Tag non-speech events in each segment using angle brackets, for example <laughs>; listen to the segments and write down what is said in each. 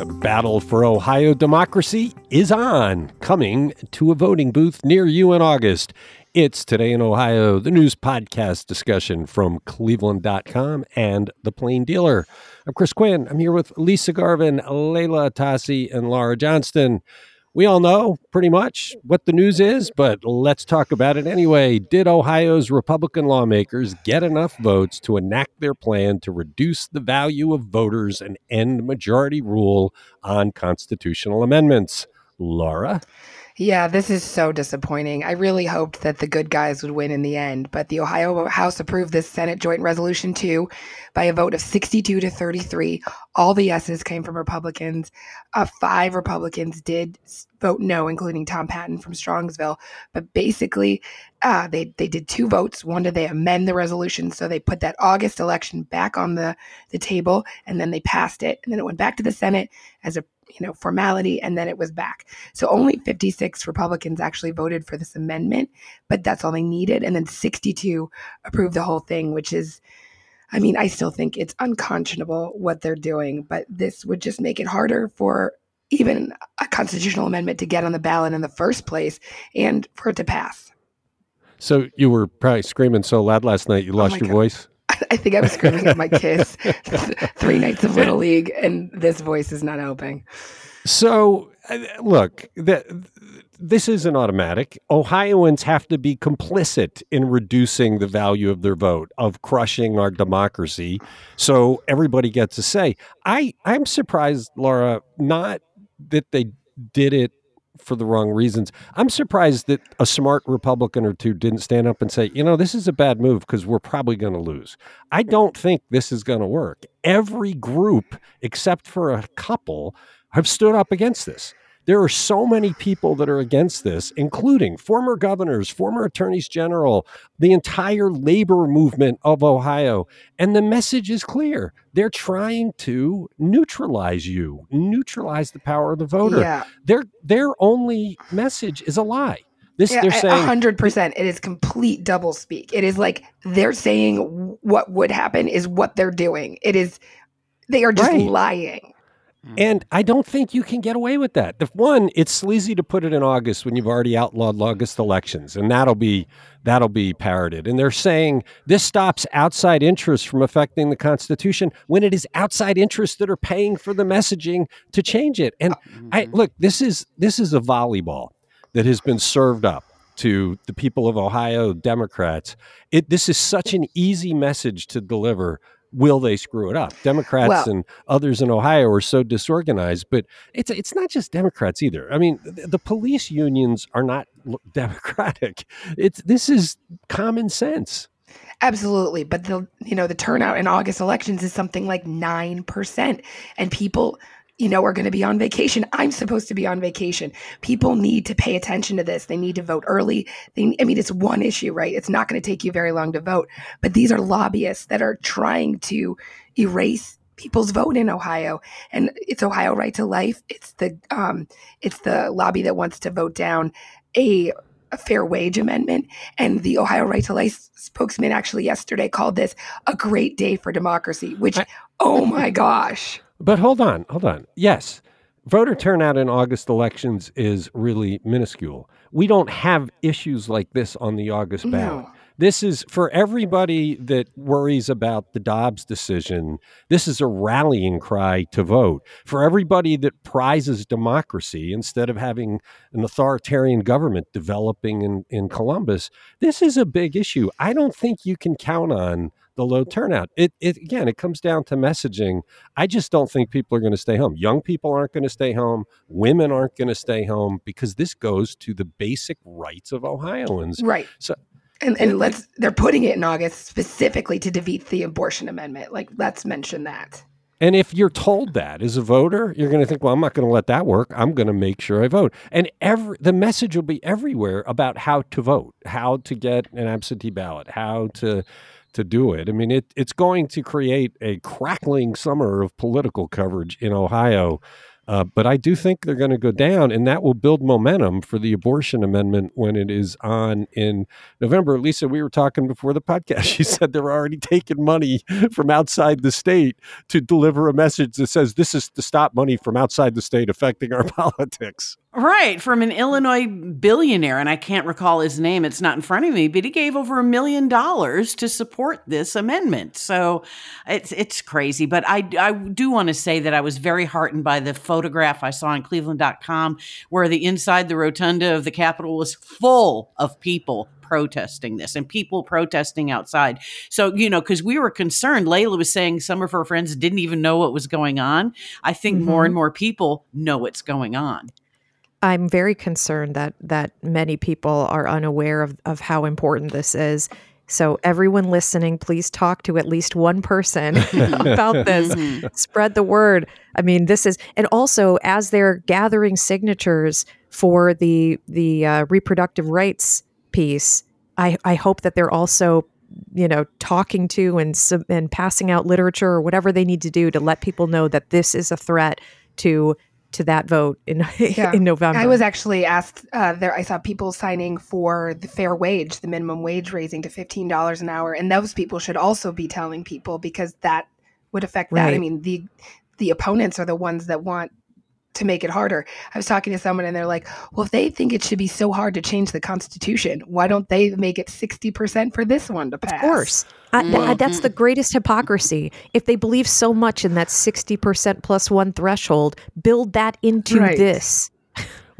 The battle for Ohio democracy is on, coming to a voting booth near you in August. It's Today in Ohio, the news podcast discussion from cleveland.com and The Plain Dealer. I'm Chris Quinn. I'm here with Lisa Garvin, Leila Atassi, and Laura Johnston. We all know pretty much what the news is, but let's talk about it anyway. Did Ohio's Republican lawmakers get enough votes to enact their plan to reduce the value of voters and end majority rule on constitutional amendments? Laura? Yeah, this is so disappointing. I really hoped that the good guys would win in the end, but the Ohio House approved this Senate Joint Resolution 2 by a vote of 62 to 33. All the yeses came from Republicans. Uh, five Republicans did vote no, including Tom Patton from Strongsville. But basically, uh, they they did two votes. One did they amend the resolution, so they put that August election back on the the table, and then they passed it, and then it went back to the Senate as a you know, formality, and then it was back. So only 56 Republicans actually voted for this amendment, but that's all they needed. And then 62 approved the whole thing, which is, I mean, I still think it's unconscionable what they're doing, but this would just make it harder for even a constitutional amendment to get on the ballot in the first place and for it to pass. So you were probably screaming so loud last night you oh lost oh your God. voice? I think I was screaming at my kids <laughs> three nights of Little League, and this voice is not helping. So, uh, look, this isn't automatic. Ohioans have to be complicit in reducing the value of their vote, of crushing our democracy. So everybody gets a say. I, I'm surprised, Laura, not that they did it for the wrong reasons. I'm surprised that a smart Republican or two didn't stand up and say, you know, this is a bad move because we're probably going to lose. I don't think this is going to work. Every group, except for a couple, have stood up against this. There are so many people that are against this, including former governors, former attorneys general, the entire labor movement of Ohio. And the message is clear. They're trying to neutralize you, neutralize the power of the voter. Yeah. Their their only message is a lie. This yeah, they're saying hundred percent. It is complete double speak. It is like they're saying what would happen is what they're doing. It is they are just right. lying. Mm. And I don't think you can get away with that. If one, it's sleazy to put it in August when you've already outlawed August elections, and that'll be that'll be parroted. And they're saying this stops outside interests from affecting the Constitution when it is outside interests that are paying for the messaging to change it. And mm-hmm. I look, this is this is a volleyball that has been served up to the people of Ohio Democrats. It this is such an easy message to deliver will they screw it up? Democrats well, and others in Ohio are so disorganized, but it's it's not just Democrats either. I mean, the, the police unions are not <laughs> democratic. It's this is common sense. Absolutely, but the you know the turnout in August elections is something like 9% and people you know, are going to be on vacation. I'm supposed to be on vacation. People need to pay attention to this. They need to vote early. They, I mean, it's one issue, right? It's not going to take you very long to vote, but these are lobbyists that are trying to erase people's vote in Ohio. And it's Ohio Right to Life. It's the um, it's the lobby that wants to vote down a a fair wage amendment. And the Ohio Right to Life spokesman actually yesterday called this a great day for democracy, which, oh my gosh. But hold on, hold on. Yes, voter turnout in August elections is really minuscule. We don't have issues like this on the August ballot. No. This is for everybody that worries about the Dobbs decision. This is a rallying cry to vote. For everybody that prizes democracy instead of having an authoritarian government developing in, in Columbus, this is a big issue. I don't think you can count on the low turnout. It, it again, it comes down to messaging. I just don't think people are going to stay home. Young people aren't going to stay home. Women aren't going to stay home because this goes to the basic rights of Ohioans. Right. So and, and let's they're putting it in August specifically to defeat the abortion amendment. Like let's mention that. And if you're told that as a voter, you're going to think, well, I'm not going to let that work. I'm going to make sure I vote. And every the message will be everywhere about how to vote, how to get an absentee ballot, how to to do it. I mean, it it's going to create a crackling summer of political coverage in Ohio Uh, but I do think they're going to go down, and that will build momentum for the abortion amendment when it is on in November. Lisa, we were talking before the podcast. She <laughs> said they're already taking money from outside the state to deliver a message that says this is to stop money from outside the state affecting our <laughs> politics. Right, from an Illinois billionaire, and I can't recall his name, it's not in front of me, but he gave over a million dollars to support this amendment. So it's it's crazy. But I, I do want to say that I was very heartened by the photograph I saw on cleveland.com where the inside the rotunda of the Capitol was full of people protesting this and people protesting outside. So, you know, because we were concerned, Leila was saying some of her friends didn't even know what was going on. I think mm-hmm. more and more people know what's going on. I'm very concerned that that many people are unaware of, of how important this is. So everyone listening, please talk to at least one person <laughs> about this. Mm-hmm. Spread the word. I mean, this is and also as they're gathering signatures for the the uh, reproductive rights piece, I I hope that they're also you know talking to and and passing out literature or whatever they need to do to let people know that this is a threat to to that vote in <laughs> yeah. in November. I was actually asked uh, there. I saw people signing for the fair wage, the minimum wage raising to fifteen dollars an hour, and those people should also be telling people because that would affect that. Right. I mean the the opponents are the ones that want to make it harder. I was talking to someone and they're like, well, if they think it should be so hard to change the Constitution, why don't they make it 60% for this one to pass? Of course. I, th- that's mm-hmm. the greatest hypocrisy. If they believe so much in that 60% plus one threshold, build that into right. this.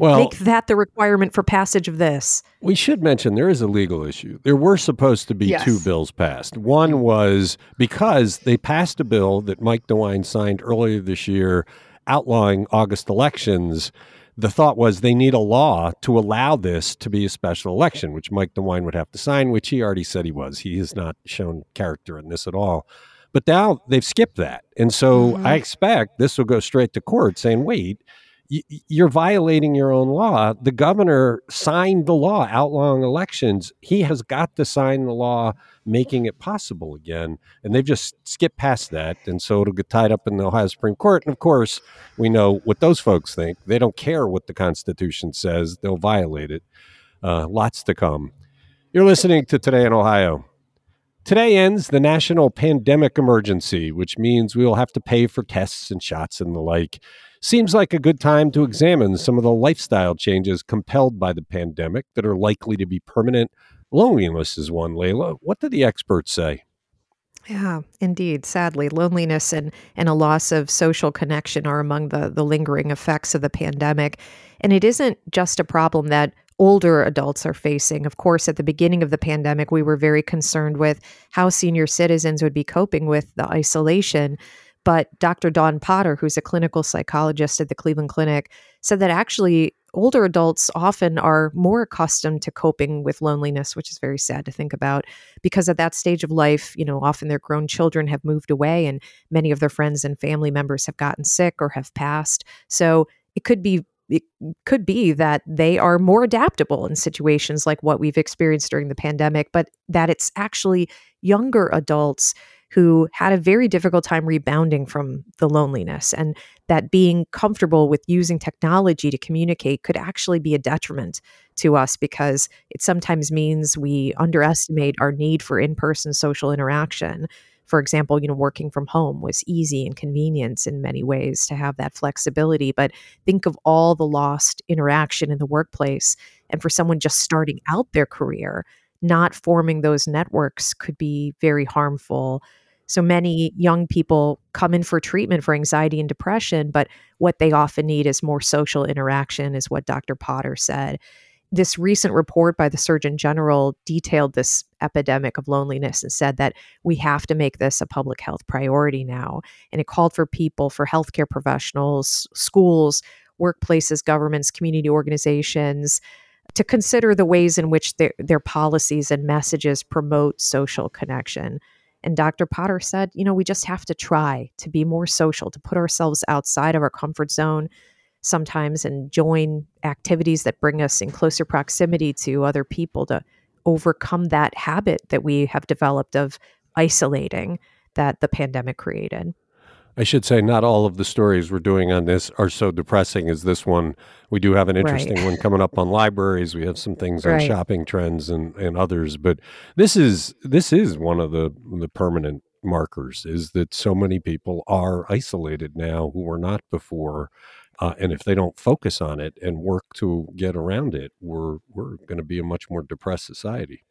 Well, make that the requirement for passage of this. We should mention there is a legal issue. There were supposed to be yes. two bills passed. One was because they passed a bill that Mike DeWine signed earlier this year outlawing August elections, the thought was they need a law to allow this to be a special election, which Mike DeWine would have to sign, which he already said he was. He has not shown character in this at all. But now they've skipped that. And so mm-hmm. I expect this will go straight to court saying, wait, you're violating your own law. The governor signed the law outlawing elections. He has got to sign the law making it possible again. And they've just skipped past that. And so it'll get tied up in the Ohio Supreme Court. And of course, we know what those folks think. They don't care what the Constitution says, they'll violate it. Uh, lots to come. You're listening to Today in Ohio. Today ends the national pandemic emergency, which means we will have to pay for tests and shots and the like. Seems like a good time to examine some of the lifestyle changes compelled by the pandemic that are likely to be permanent. Loneliness is one, Leila. What do the experts say? Yeah, indeed. Sadly, loneliness and, and a loss of social connection are among the, the lingering effects of the pandemic. And it isn't just a problem that older adults are facing. Of course, at the beginning of the pandemic, we were very concerned with how senior citizens would be coping with the isolation. But Dr. Don Potter, who's a clinical psychologist at the Cleveland Clinic, said that actually older adults often are more accustomed to coping with loneliness, which is very sad to think about because at that stage of life, you know, often their grown children have moved away and many of their friends and family members have gotten sick or have passed. So it could be it could be that they are more adaptable in situations like what we've experienced during the pandemic, but that it's actually younger adults who had a very difficult time rebounding from the loneliness, and that being comfortable with using technology to communicate could actually be a detriment to us because it sometimes means we underestimate our need for in person social interaction. For example, you know, working from home was easy and convenient in many ways to have that flexibility. But think of all the lost interaction in the workplace. And for someone just starting out their career, not forming those networks could be very harmful so many young people come in for treatment for anxiety and depression, but what they often need is more social interaction, is what Dr. Potter said. This recent report by the Surgeon General detailed this epidemic of loneliness and said that we have to make this a public health priority now. And it called for people, for healthcare professionals, schools, workplaces, governments, community organizations, to consider the ways in which their, their policies and messages promote social connection. And Dr. Potter said, you know, we just have to try to be more social, to put ourselves outside of our comfort zone sometimes and join activities that bring us in closer proximity to other people to overcome that habit that we have developed of isolating that the pandemic created. I should say, not all of the stories we're doing on this are so depressing as this one. We do have an interesting right. one coming up on libraries. We have some things on right. shopping trends and, and others, but this is this is one of the the permanent markers is that so many people are isolated now who were not before. Uh, and if they don't focus on it and work to get around it, we're we're going to be a much more depressed society.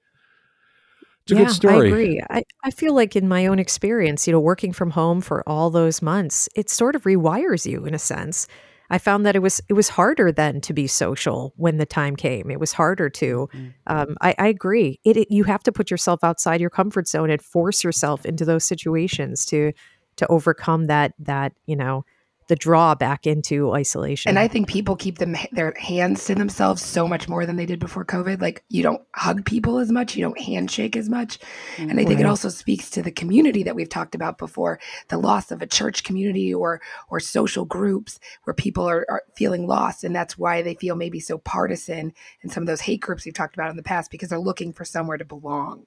It's a yeah, good story. I agree. I, I feel like in my own experience, you know, working from home for all those months, it sort of rewires you in a sense. I found that it was it was harder then to be social when the time came. It was harder to. Mm-hmm. Um, I, I, agree. It, it, you have to put yourself outside your comfort zone and force yourself into those situations to to overcome that that you know the draw back into isolation. And I think people keep them their hands to themselves so much more than they did before COVID. Like you don't hug people as much, you don't handshake as much. And I think right. it also speaks to the community that we've talked about before, the loss of a church community or or social groups where people are, are feeling lost. And that's why they feel maybe so partisan and some of those hate groups we've talked about in the past because they're looking for somewhere to belong.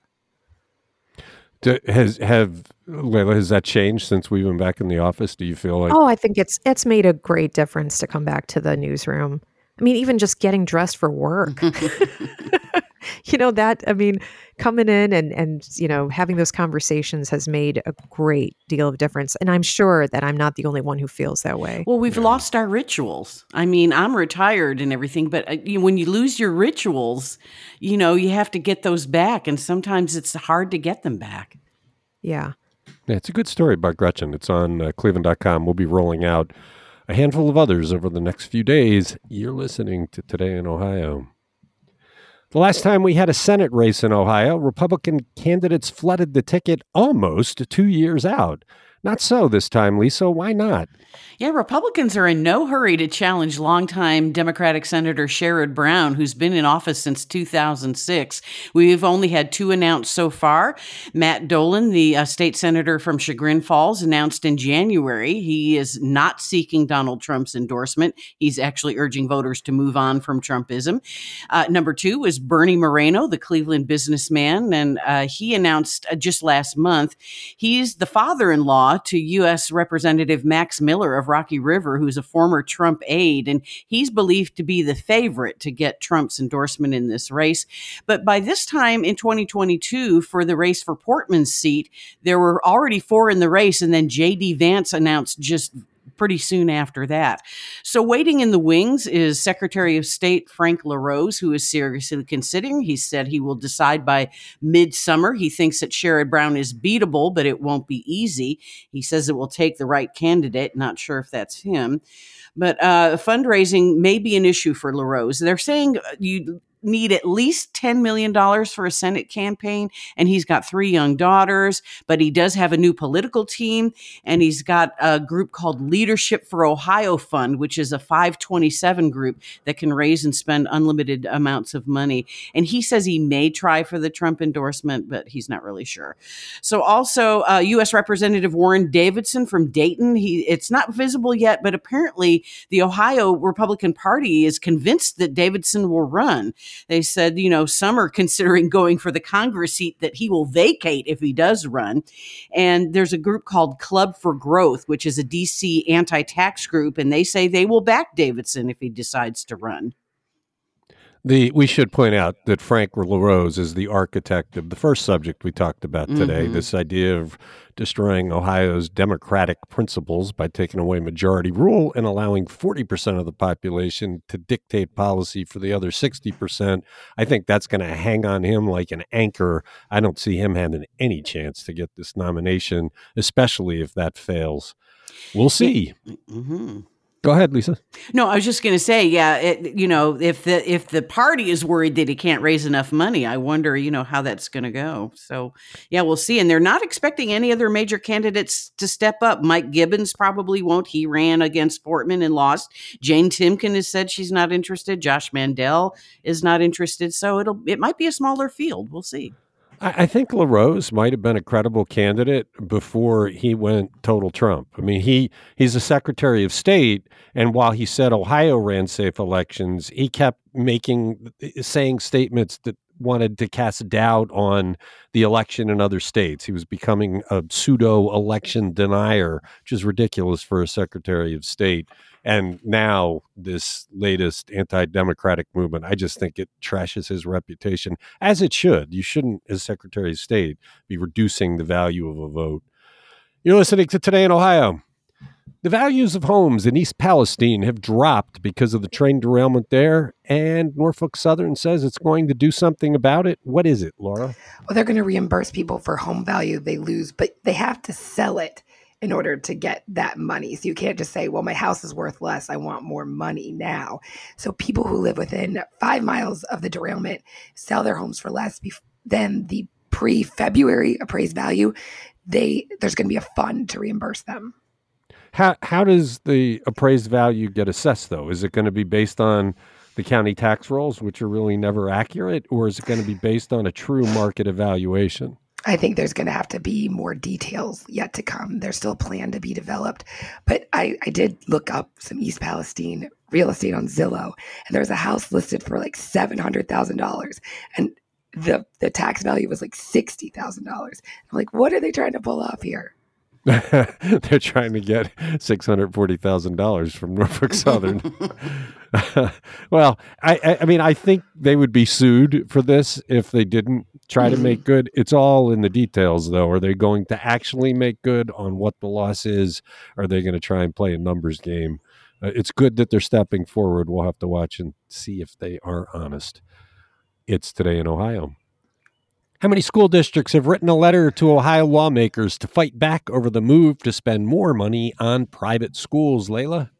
Do, has have Leila has that changed since we've been back in the office? Do you feel like? Oh, I think it's it's made a great difference to come back to the newsroom. I mean, even just getting dressed for work. <laughs> <laughs> you know that I mean, coming in and and you know having those conversations has made a great deal of difference, and I'm sure that I'm not the only one who feels that way. Well, we've yeah. lost our rituals. I mean, I'm retired and everything, but uh, you, when you lose your rituals, you know you have to get those back, and sometimes it's hard to get them back. Yeah. Yeah, it's a good story about Gretchen. It's on uh, cleveland.com. We'll be rolling out a handful of others over the next few days. You're listening to Today in Ohio. The last time we had a Senate race in Ohio, Republican candidates flooded the ticket almost two years out. Not so this time, Lisa. Why not? Yeah, Republicans are in no hurry to challenge longtime Democratic Senator Sherrod Brown, who's been in office since 2006. We've only had two announced so far. Matt Dolan, the uh, state senator from Chagrin Falls, announced in January he is not seeking Donald Trump's endorsement. He's actually urging voters to move on from Trumpism. Uh, number two is Bernie Moreno, the Cleveland businessman, and uh, he announced uh, just last month he's the father in law to U.S. Representative Max Miller of Rocky River, who's a former Trump aide, and he's believed to be the favorite to get Trump's endorsement in this race. But by this time in 2022, for the race for Portman's seat, there were already four in the race, and then J.D. Vance announced just pretty soon after that. So, waiting in the wings is Secretary of State Frank LaRose, who is seriously considering. He said he will decide by midsummer. He thinks that Sherrod Brown is beatable, but it won't be easy. He says it will take the right candidate. Not sure if that's him. But uh, fundraising may be an issue for LaRose. They're saying uh, you need at least $10 million for a Senate campaign. And he's got three young daughters, but he does have a new political team. And he's got a group called Leadership for Ohio Fund, which is a 527 group that can raise and spend unlimited amounts of money. And he says he may try for the Trump endorsement, but he's not really sure. So also uh, U.S. Representative Warren Davidson from Dayton, he it's not visible yet, but apparently the Ohio Republican Party is convinced that Davidson will run. They said, you know, some are considering going for the Congress seat that he will vacate if he does run. And there's a group called Club for Growth, which is a DC anti tax group, and they say they will back Davidson if he decides to run. The we should point out that Frank LaRose is the architect of the first subject we talked about today. Mm-hmm. This idea of destroying Ohio's democratic principles by taking away majority rule and allowing 40% of the population to dictate policy for the other 60%. I think that's going to hang on him like an anchor. I don't see him having any chance to get this nomination, especially if that fails. We'll see. Mm-hmm. Go ahead, Lisa. No, I was just going to say, yeah, it, you know, if the if the party is worried that he can't raise enough money, I wonder, you know, how that's going to go. So, yeah, we'll see. And they're not expecting any other major candidates to step up. Mike Gibbons probably won't. He ran against Portman and lost. Jane Timken has said she's not interested. Josh Mandel is not interested. So it'll it might be a smaller field. We'll see. I, think LaRose might have been a credible candidate before he went total Trump. I mean, he he's a Secretary of State, and while he said Ohio ran safe elections, he kept making saying statements that wanted to cast doubt on the election in other states. He was becoming a pseudo election denier, which is ridiculous for a Secretary of State. And now, this latest anti democratic movement, I just think it trashes his reputation, as it should. You shouldn't, as Secretary of State, be reducing the value of a vote. You're listening to Today in Ohio. The values of homes in East Palestine have dropped because of the train derailment there, and Norfolk Southern says it's going to do something about it. What is it, Laura? Well, they're going to reimburse people for home value they lose, but they have to sell it in order to get that money. So you can't just say, well, my house is worth less. I want more money now. So people who live within five miles of the derailment sell their homes for less than the pre February appraised value. They there's going to be a fund to reimburse them. How how does the appraised value get assessed though? Is it going to be based on the county tax rolls, which are really never accurate, or is it going to be based on a true market evaluation? I think there's going to have to be more details yet to come. There's still a plan to be developed. But I, I did look up some East Palestine real estate on Zillow, and there's a house listed for like $700,000. And the, the tax value was like $60,000. I'm like, what are they trying to pull off here? <laughs> They're trying to get six hundred forty thousand dollars from Norfolk Southern. <laughs> well, I, I mean, I think they would be sued for this if they didn't try to make good. It's all in the details, though. Are they going to actually make good on what the loss is? Are they going to try and play a numbers game? Uh, it's good that they're stepping forward. We'll have to watch and see if they are honest. It's today in Ohio. How many school districts have written a letter to Ohio lawmakers to fight back over the move to spend more money on private schools, Leila?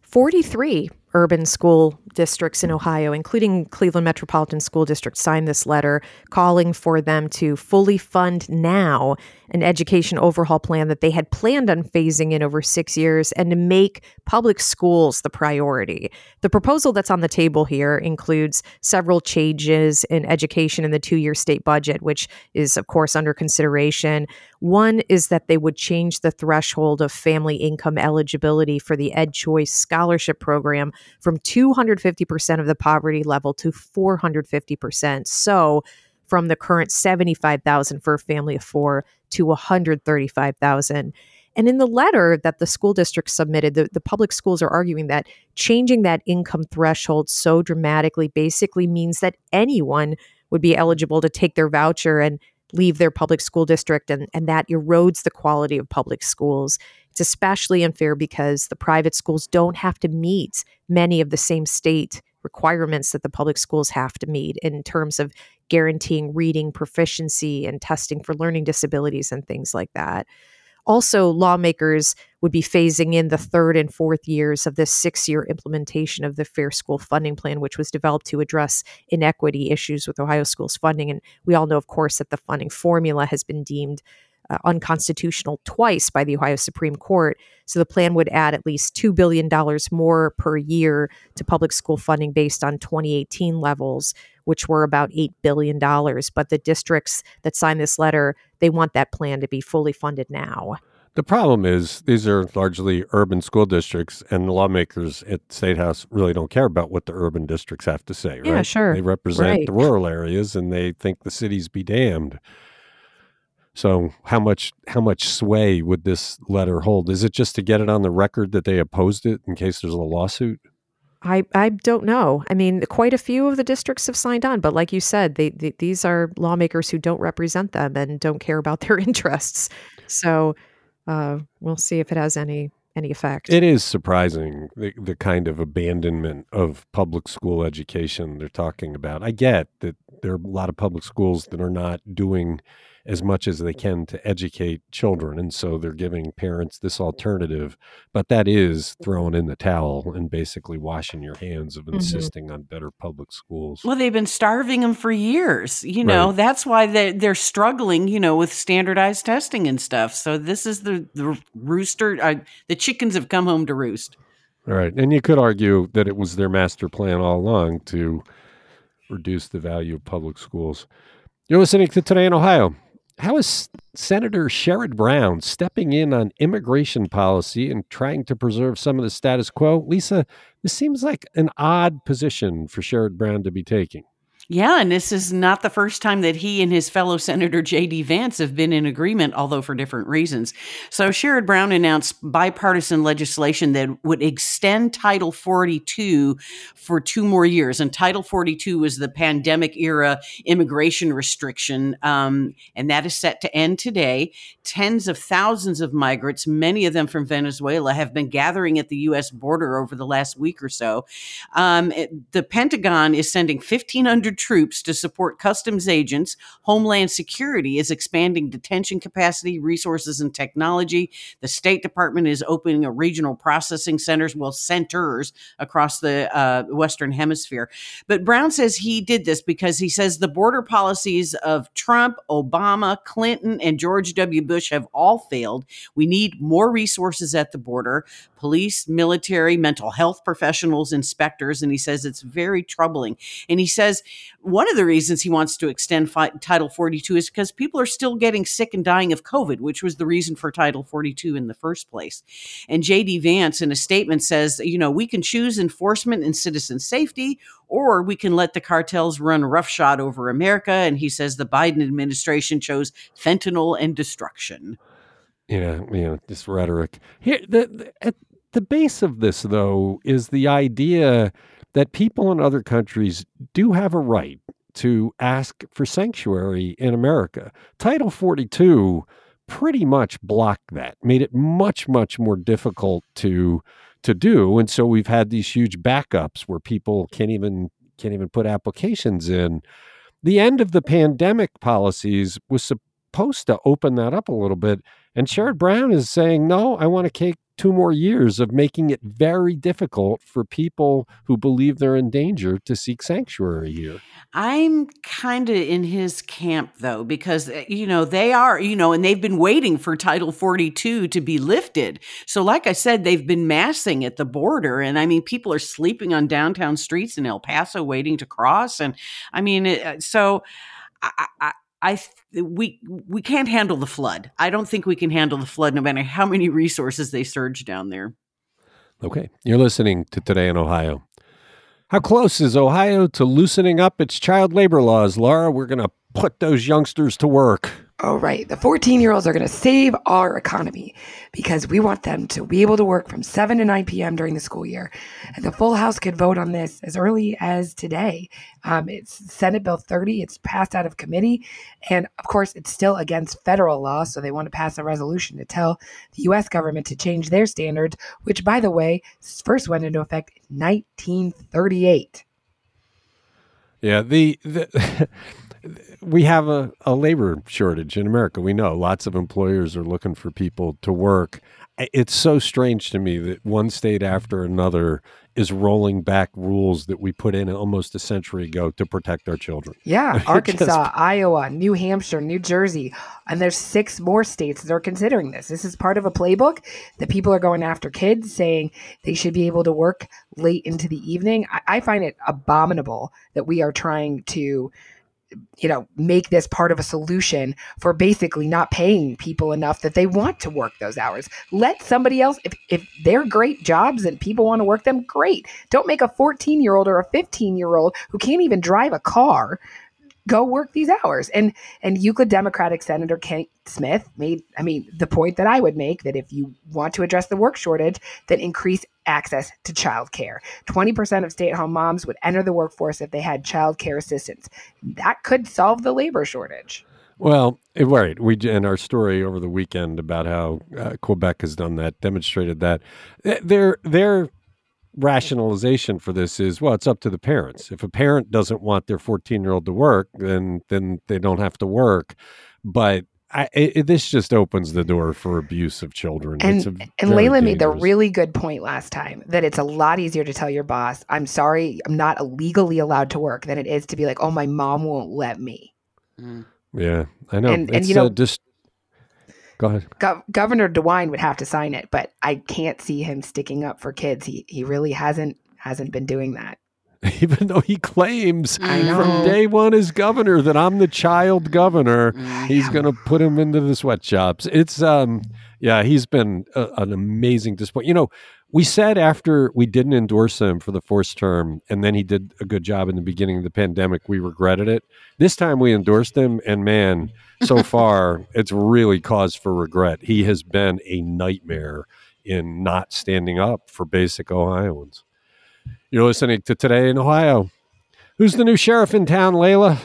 43 urban school districts in Ohio, including Cleveland Metropolitan School District, signed this letter calling for them to fully fund now an education overhaul plan that they had planned on phasing in over six years and to make public schools the priority. The proposal that's on the table here includes several changes in education in the two year state budget, which is, of course, under consideration. One is that they would change the threshold of family income eligibility for the EdChoice Scholarship Program from 250% of the poverty level to 450%. So from the current 75,000 for a family of 4 to 135,000. And in the letter that the school district submitted, the, the public schools are arguing that changing that income threshold so dramatically basically means that anyone would be eligible to take their voucher and leave their public school district, and, and that erodes the quality of public schools. It's especially unfair because the private schools don't have to meet many of the same state requirements that the public schools have to meet in terms of guaranteeing reading proficiency and testing for learning disabilities and things like that. Also, lawmakers would be phasing in the third and fourth years of this six year implementation of the Fair School Funding Plan, which was developed to address inequity issues with Ohio schools funding. And we all know, of course, that the funding formula has been deemed uh, unconstitutional twice by the Ohio Supreme Court. So the plan would add at least $2 billion more per year to public school funding based on 2018 levels, which were about $8 billion. But the districts that signed this letter, they want that plan to be fully funded now. The problem is these are largely urban school districts, and the lawmakers at State House really don't care about what the urban districts have to say, right? Yeah, sure. They represent right. the rural areas, and they think the cities be damned. So how much how much sway would this letter hold? Is it just to get it on the record that they opposed it in case there's a lawsuit? I, I don't know. I mean, quite a few of the districts have signed on, but like you said, they, they, these are lawmakers who don't represent them and don't care about their <laughs> interests. So uh, we'll see if it has any any effect. It is surprising the, the kind of abandonment of public school education they're talking about. I get that there are a lot of public schools that are not doing as much as they can to educate children. And so they're giving parents this alternative, but that is throwing in the towel and basically washing your hands of mm-hmm. insisting mm-hmm. on better public schools. Well, they've been starving them for years. You know, right. that's why they're, they're struggling, you know, with standardized testing and stuff. So this is the, the rooster, uh, the chickens have come home to roost. All right. And you could argue that it was their master plan all along to reduce the value of public schools. You're listening to Today in Ohio. How is Senator Sherrod Brown stepping in on immigration policy and trying to preserve some of the status quo? Lisa, this seems like an odd position for Sherrod Brown to be taking. Yeah, and this is not the first time that he and his fellow Senator J.D. Vance have been in agreement, although for different reasons. So Sherrod Brown announced bipartisan legislation that would extend Title 42 for two more years. And Title 42 was the pandemic era immigration restriction, um, and that is set to end today. Tens of thousands of migrants, many of them from Venezuela, have been gathering at the U.S. border over the last week or so. Um, it, the Pentagon is sending 1,500 troops to support customs agents. Homeland Security is expanding detention capacity, resources, and technology. The State Department is opening a regional processing centers, well, centers across the uh, Western Hemisphere. But Brown says he did this because he says the border policies of Trump, Obama, Clinton, and George W. Bush have all failed. We need more resources at the border police, military, mental health professionals, inspectors. And he says it's very troubling. And he says one of the reasons he wants to extend fi- Title 42 is because people are still getting sick and dying of COVID, which was the reason for Title 42 in the first place. And J.D. Vance, in a statement, says, you know, we can choose enforcement and citizen safety, or we can let the cartels run roughshod over America. And he says the Biden administration chose fentanyl and destruction. Yeah, you know, this rhetoric. Here, the, the, at the base of this, though, is the idea that people in other countries do have a right to ask for sanctuary in America. Title 42 pretty much blocked that, made it much, much more difficult to to do. And so we've had these huge backups where people can't even can't even put applications in. The end of the pandemic policies was supposed to open that up a little bit. And Sherrod Brown is saying, no, I want to take two more years of making it very difficult for people who believe they're in danger to seek sanctuary here. I'm kind of in his camp though, because, eh, you know, they are, you know, and they've been waiting for Title 42 to be lifted. So, like I said, they've been massing at the border. And I mean, people are sleeping on downtown streets in El Paso waiting to cross. And I mean, eh, so I, I I we we can't handle the flood. I don't think we can handle the flood, no matter how many resources they surge down there. Okay, you're listening to Today in Ohio. How close is Ohio to loosening up its child labor laws, Laura? We're going to put those youngsters to work. Oh, right. The 14 year olds are going to save our economy because we want them to be able to work from 7 to 9 p.m. during the school year. And the full House could vote on this as early as today. Um, it's Senate Bill 30. It's passed out of committee. And of course, it's still against federal law. So they want to pass a resolution to tell the U.S. government to change their standards, which, by the way, first went into effect in 1938. Yeah, the, the <laughs> we have a, a labor shortage in America. We know lots of employers are looking for people to work. It's so strange to me that one state after another is rolling back rules that we put in almost a century ago to protect our children. Yeah, <laughs> Arkansas, Just, Iowa, New Hampshire, New Jersey, and there's six more states that are considering this. This is part of a playbook that people are going after kids, saying they should be able to work late into the evening. I, I find it abominable that we are trying to you know, make this part of a solution for basically not paying people enough that they want to work those hours. Let somebody else, if, if they're great jobs and people want to work them, great. Don't make a 14 year old or a 15 year old who can't even drive a car go work these hours. And and Euclid Democratic Senator Kent Smith made, I mean, the point that I would make that if you want to address the work shortage, then increase access to childcare. 20% of stay-at-home moms would enter the workforce if they had childcare assistance. That could solve the labor shortage. Well, right. We in our story over the weekend about how uh, Quebec has done that, demonstrated that their they're rationalization for this is well it's up to the parents if a parent doesn't want their 14 year old to work then then they don't have to work but I, it, this just opens the door for abuse of children. And, and Leila dangerous. made the really good point last time that it's a lot easier to tell your boss, I'm sorry, I'm not legally allowed to work than it is to be like, oh, my mom won't let me. Mm. Yeah, I know. And, and you know, uh, just Go ahead. Go- Governor DeWine would have to sign it, but I can't see him sticking up for kids. He he really hasn't hasn't been doing that. <laughs> Even though he claims from day one as governor that I'm the child governor, he's going to put him into the sweatshops. It's um Yeah, he's been a, an amazing disappointment. You know, we said after we didn't endorse him for the first term, and then he did a good job in the beginning of the pandemic, we regretted it. This time we endorsed him, and man, so <laughs> far it's really cause for regret. He has been a nightmare in not standing up for basic Ohioans. You're listening to Today in Ohio. Who's the new sheriff in town, Leila?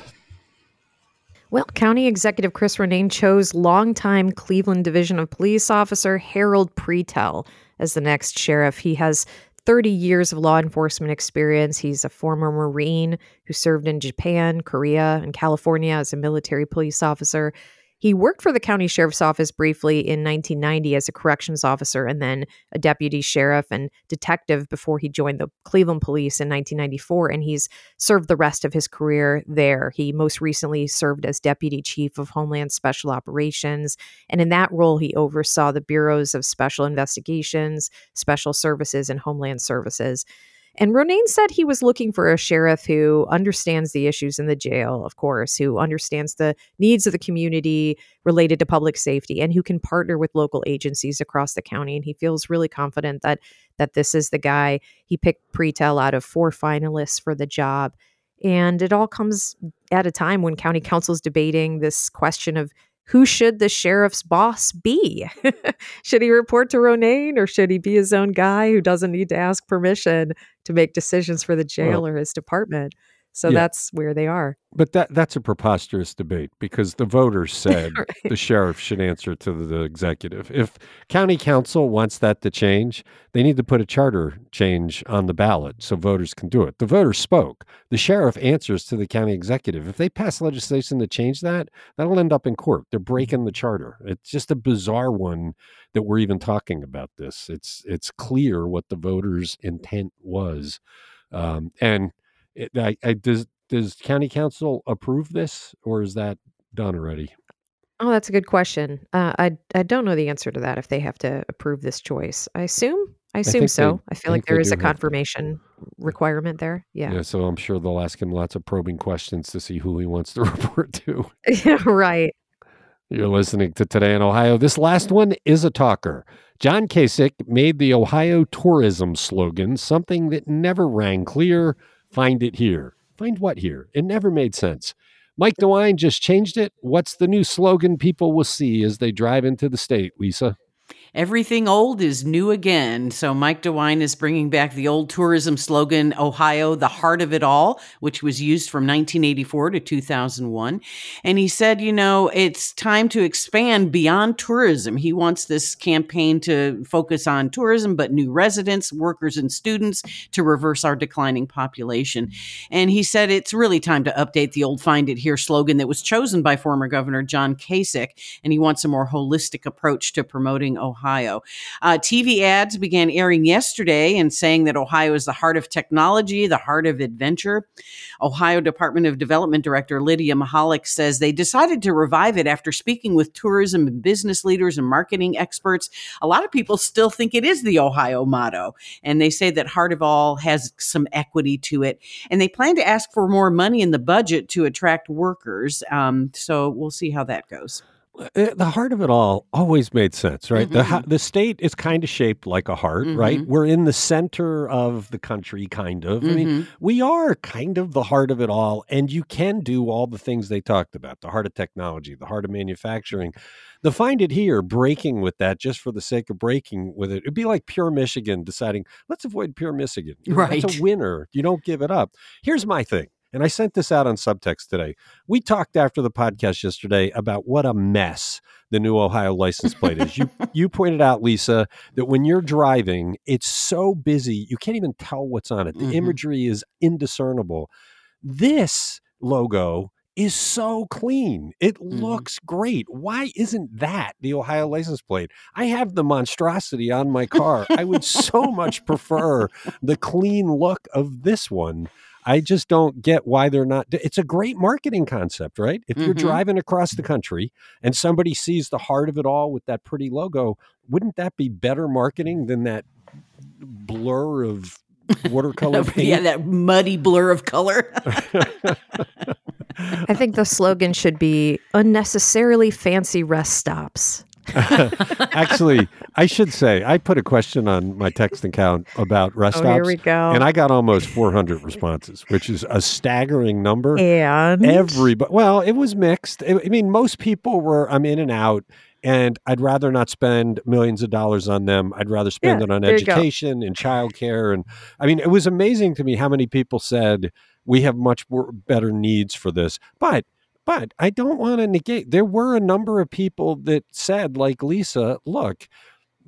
Well, County Executive Chris Ronayne chose longtime Cleveland Division of Police officer Harold Pretel as the next sheriff. He has 30 years of law enforcement experience. He's a former Marine who served in Japan, Korea, and California as a military police officer. He worked for the county sheriff's office briefly in 1990 as a corrections officer and then a deputy sheriff and detective before he joined the Cleveland Police in 1994. And he's served the rest of his career there. He most recently served as deputy chief of Homeland Special Operations. And in that role, he oversaw the bureaus of special investigations, special services, and homeland services. And Ronayne said he was looking for a sheriff who understands the issues in the jail, of course, who understands the needs of the community related to public safety, and who can partner with local agencies across the county. And he feels really confident that that this is the guy. He picked Pretel out of four finalists for the job. And it all comes at a time when county council is debating this question of who should the sheriff's boss be? <laughs> should he report to Ronayne or should he be his own guy who doesn't need to ask permission to make decisions for the jail well, or his department? So yeah. that's where they are. But that that's a preposterous debate because the voters <laughs> said right. the sheriff should answer to the, the, executive. If county council wants that to change, they need to put a charter change on the ballot so voters can do it. The voters spoke. The sheriff answers to the county executive. If they pass legislation to change that, that'll end up in court. They're breaking the charter. It's just a bizarre one that we're even talking about this. It's it's clear what the voters' intent was. Um, and it, I, I, does does county council approve this, or is that done already? Oh, that's a good question. Uh, I I don't know the answer to that. If they have to approve this choice, I assume. I assume I so. They, I feel I like there is a confirmation requirement there. Yeah. Yeah. So I'm sure they'll ask him lots of probing questions to see who he wants to <laughs> report to. <laughs> yeah. Right. You're listening to Today in Ohio. This last one is a talker. John Kasich made the Ohio tourism slogan something that never rang clear Find it here. Find what here? It never made sense. Mike DeWine just changed it. What's the new slogan people will see as they drive into the state, Lisa? Everything old is new again. So Mike DeWine is bringing back the old tourism slogan, Ohio, the heart of it all, which was used from 1984 to 2001. And he said, you know, it's time to expand beyond tourism. He wants this campaign to focus on tourism, but new residents, workers, and students to reverse our declining population. And he said it's really time to update the old Find It Here slogan that was chosen by former Governor John Kasich. And he wants a more holistic approach to promoting Ohio. Ohio. Uh, TV ads began airing yesterday and saying that Ohio is the heart of technology, the heart of adventure. Ohio Department of Development Director Lydia Mihalik says they decided to revive it after speaking with tourism and business leaders and marketing experts. A lot of people still think it is the Ohio motto, and they say that Heart of All has some equity to it. And they plan to ask for more money in the budget to attract workers. Um, so we'll see how that goes. Uh, the heart of it all always made sense, right? Mm-hmm. The the state is kind of shaped like a heart, mm-hmm. right? We're in the center of the country, kind of. Mm-hmm. I mean, mm-hmm. we are kind of the heart of it all, and you can do all the things they talked about: the heart of technology, the heart of manufacturing. The find it here, breaking with that just for the sake of breaking with it. It'd be like pure Michigan deciding, let's avoid pure Michigan. You know, right, it's a winner. You don't give it up. Here's my thing and I sent this out on subtext today. We talked after the podcast yesterday about what a mess the new Ohio license plate is. you <laughs> you pointed out, Lisa, that when you're driving, it's so busy you can't even tell what's on it. The mm-hmm. imagery is indiscernible. This logo is so clean. It mm-hmm. looks great. Why isn't that the Ohio license plate? I have the monstrosity on my car. I would so much <laughs> prefer the clean look of this one. I just don't get why they're not. It's a great marketing concept, right? If you're mm-hmm. driving across the country and somebody sees the heart of it all with that pretty logo, wouldn't that be better marketing than that blur of <laughs> watercolor paint? yeah, that muddy blur of color. <laughs> I think the slogan should be unnecessarily fancy rest stops. <laughs> Actually, I should say I put a question on my text account about rest Oh, stops, here we go. and I got almost 400 responses, which is a staggering number. and Everybody, well, it was mixed. I mean, most people were, I'm in and out, and I'd rather not spend millions of dollars on them. I'd rather spend Yeah, it on there you go. education and childcare. And I mean, it was amazing to me how many people said we have much more, better needs for this. But but I don't want to negate. There were a number of people that said, like Lisa, look,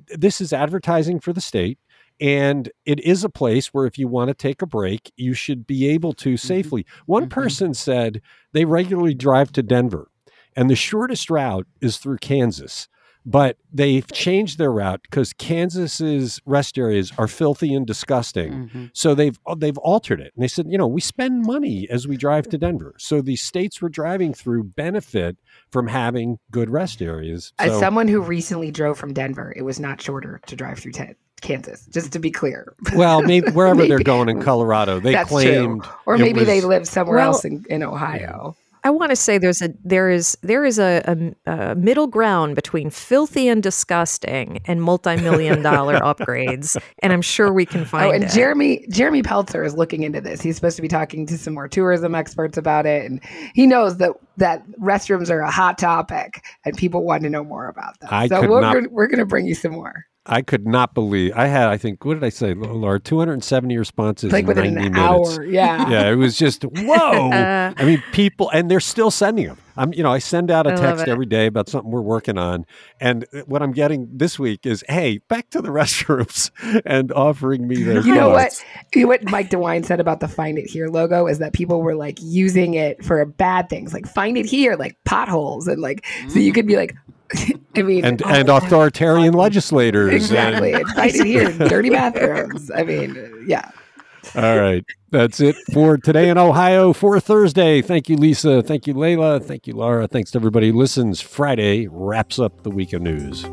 this is advertising for the state. And it is a place where if you want to take a break, you should be able to safely. One Mhm. person said they regularly drive to Denver, and the shortest route is through Kansas. But they've changed their route because Kansas's rest areas are filthy and disgusting. Mhm. So they've uh, they've altered it. And they said, you know, we spend money as we drive to Denver. So the states we're driving through benefit from having good rest areas. As someone who recently drove from Denver, it was not shorter to drive through Ten- Kansas. Just to be clear, well, maybe <laughs> wherever they're going in Colorado, they That's claimed true. Or it maybe they live somewhere Well- else in, in Ohio. I want to say there's a there is there is a, a, a middle ground between filthy and disgusting and multi-million dollar <laughs> upgrades, and I'm sure we can oh, find Oh, and it. Jeremy Jeremy Pelzer is looking into this. He's supposed to be talking to some more tourism experts about it, and he knows that that restrooms are a hot topic, and people want to know more about them. I so could we're not- gonna, we're going to bring you some more, I could not believe I had. I think what did I say, Laura? Two hundred and seventy responses like in within an minutes. hour. Yeah. <laughs> Yeah, it was just whoa. <laughs> Uh, I mean, people, and they're still sending them. I'm, you know, I send out a I text every day about something we're working on, and what I'm getting this week is, hey, back to the <laughs> restrooms, and offering me their. You know what? You know what Mike DeWine said about the "Find It Here" logo is that people were like using it for bad things, like "Find It Here," like potholes, and like so you could be like, I mean, And oh, and authoritarian legislators. exactly, and- "Find It Here," <laughs> dirty bathrooms. I mean, yeah. all right, that's it for today in Ohio for Thursday. Thank you, Lisa. Thank you, Leila. Thank you, Laura. Thanks to everybody who listens. Friday wraps up the week of news.